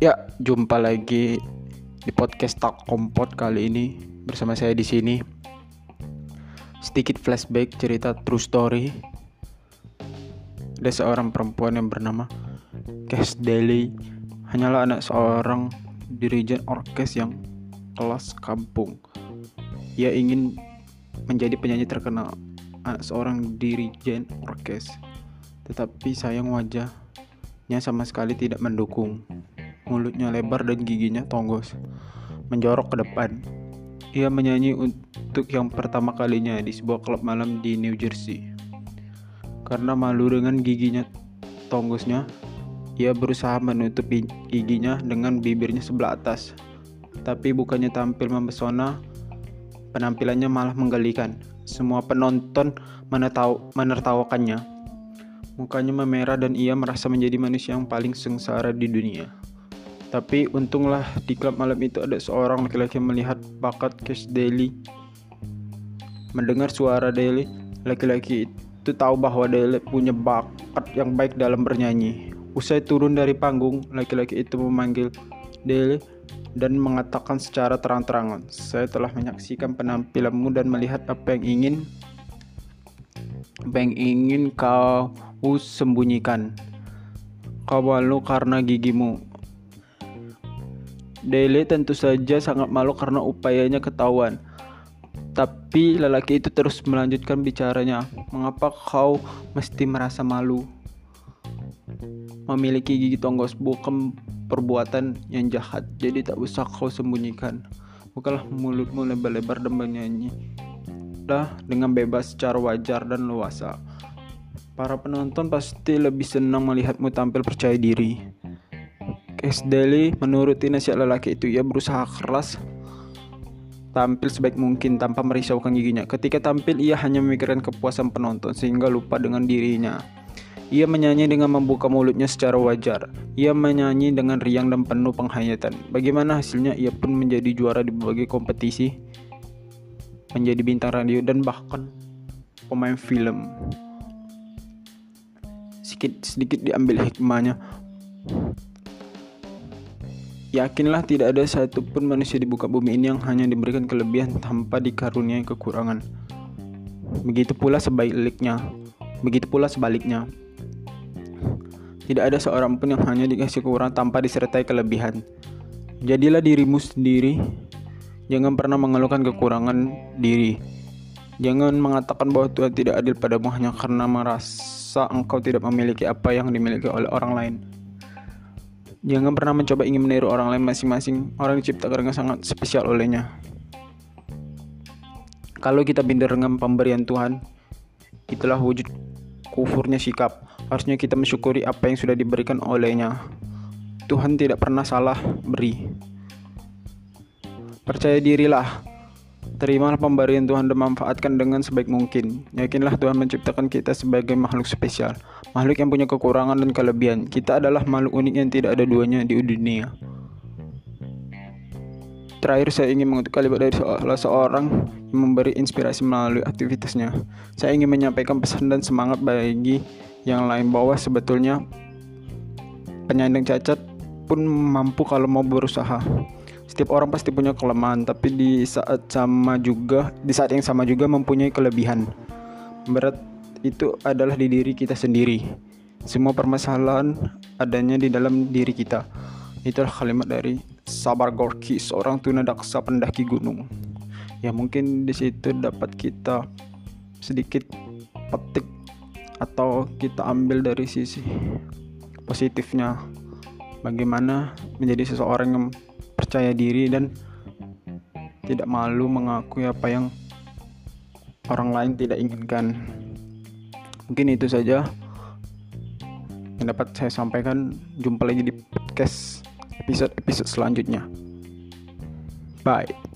Ya, jumpa lagi di podcast Tak Kompot kali ini bersama saya di sini. Sedikit flashback cerita true story. Ada seorang perempuan yang bernama Cash Daly, hanyalah anak seorang dirijen orkes yang kelas kampung. Ia ingin menjadi penyanyi terkenal, anak seorang dirijen orkes. Tetapi sayang wajahnya sama sekali tidak mendukung mulutnya lebar dan giginya tonggos, menjorok ke depan. Ia menyanyi untuk yang pertama kalinya di sebuah klub malam di New Jersey. Karena malu dengan giginya tonggosnya, ia berusaha menutup giginya dengan bibirnya sebelah atas. Tapi bukannya tampil memesona, penampilannya malah menggelikan. Semua penonton menertawakannya. Mukanya memerah dan ia merasa menjadi manusia yang paling sengsara di dunia. Tapi untunglah di klub malam itu ada seorang laki-laki melihat bakat Cash Daily. Mendengar suara Daily, laki-laki itu tahu bahwa Daily punya bakat yang baik dalam bernyanyi. Usai turun dari panggung, laki-laki itu memanggil Daily dan mengatakan secara terang-terangan, "Saya telah menyaksikan penampilanmu dan melihat apa yang ingin apa yang ingin kau sembunyikan. Kau malu karena gigimu. Dele tentu saja sangat malu karena upayanya ketahuan. Tapi lelaki itu terus melanjutkan bicaranya. Mengapa kau mesti merasa malu? Memiliki gigi tonggos bukan perbuatan yang jahat, jadi tak usah kau sembunyikan. Bukalah mulutmu lebar-lebar dan bernyanyi. Lah dengan bebas secara wajar dan luasa. Para penonton pasti lebih senang melihatmu tampil percaya diri. Cash Daly menuruti nasihat lelaki itu. Ia berusaha keras tampil sebaik mungkin tanpa merisaukan giginya. Ketika tampil, ia hanya memikirkan kepuasan penonton sehingga lupa dengan dirinya. Ia menyanyi dengan membuka mulutnya secara wajar. Ia menyanyi dengan riang dan penuh penghayatan. Bagaimana hasilnya? Ia pun menjadi juara di berbagai kompetisi, menjadi bintang radio dan bahkan pemain film. Sedikit sedikit diambil hikmahnya. Yakinlah tidak ada satupun manusia di buka bumi ini yang hanya diberikan kelebihan tanpa dikaruniai kekurangan. Begitu pula sebaliknya. Begitu pula sebaliknya. Tidak ada seorang pun yang hanya dikasih kekurangan tanpa disertai kelebihan. Jadilah dirimu sendiri. Jangan pernah mengeluhkan kekurangan diri. Jangan mengatakan bahwa Tuhan tidak adil padamu hanya karena merasa engkau tidak memiliki apa yang dimiliki oleh orang lain. Jangan pernah mencoba ingin meniru orang lain masing-masing orang diciptakan dengan sangat spesial olehnya. Kalau kita minder dengan pemberian Tuhan, itulah wujud kufurnya sikap. Harusnya kita mensyukuri apa yang sudah diberikan olehnya. Tuhan tidak pernah salah beri. Percaya dirilah Terimalah pemberian Tuhan dan manfaatkan dengan sebaik mungkin. Yakinlah Tuhan menciptakan kita sebagai makhluk spesial, makhluk yang punya kekurangan dan kelebihan. Kita adalah makhluk unik yang tidak ada duanya di dunia. Terakhir saya ingin mengutuk kalimat dari salah seorang yang memberi inspirasi melalui aktivitasnya. Saya ingin menyampaikan pesan dan semangat bagi yang lain bahwa sebetulnya penyandang cacat pun mampu kalau mau berusaha setiap orang pasti punya kelemahan tapi di saat sama juga di saat yang sama juga mempunyai kelebihan. Berat itu adalah di diri kita sendiri. Semua permasalahan adanya di dalam diri kita. Itulah kalimat dari Sabar Gorki seorang tunadaksa pendaki gunung. Ya mungkin di situ dapat kita sedikit petik atau kita ambil dari sisi positifnya. Bagaimana menjadi seseorang yang percaya diri dan tidak malu mengakui apa yang orang lain tidak inginkan. Mungkin itu saja yang dapat saya sampaikan. Jumpa lagi di podcast episode-episode selanjutnya. Bye.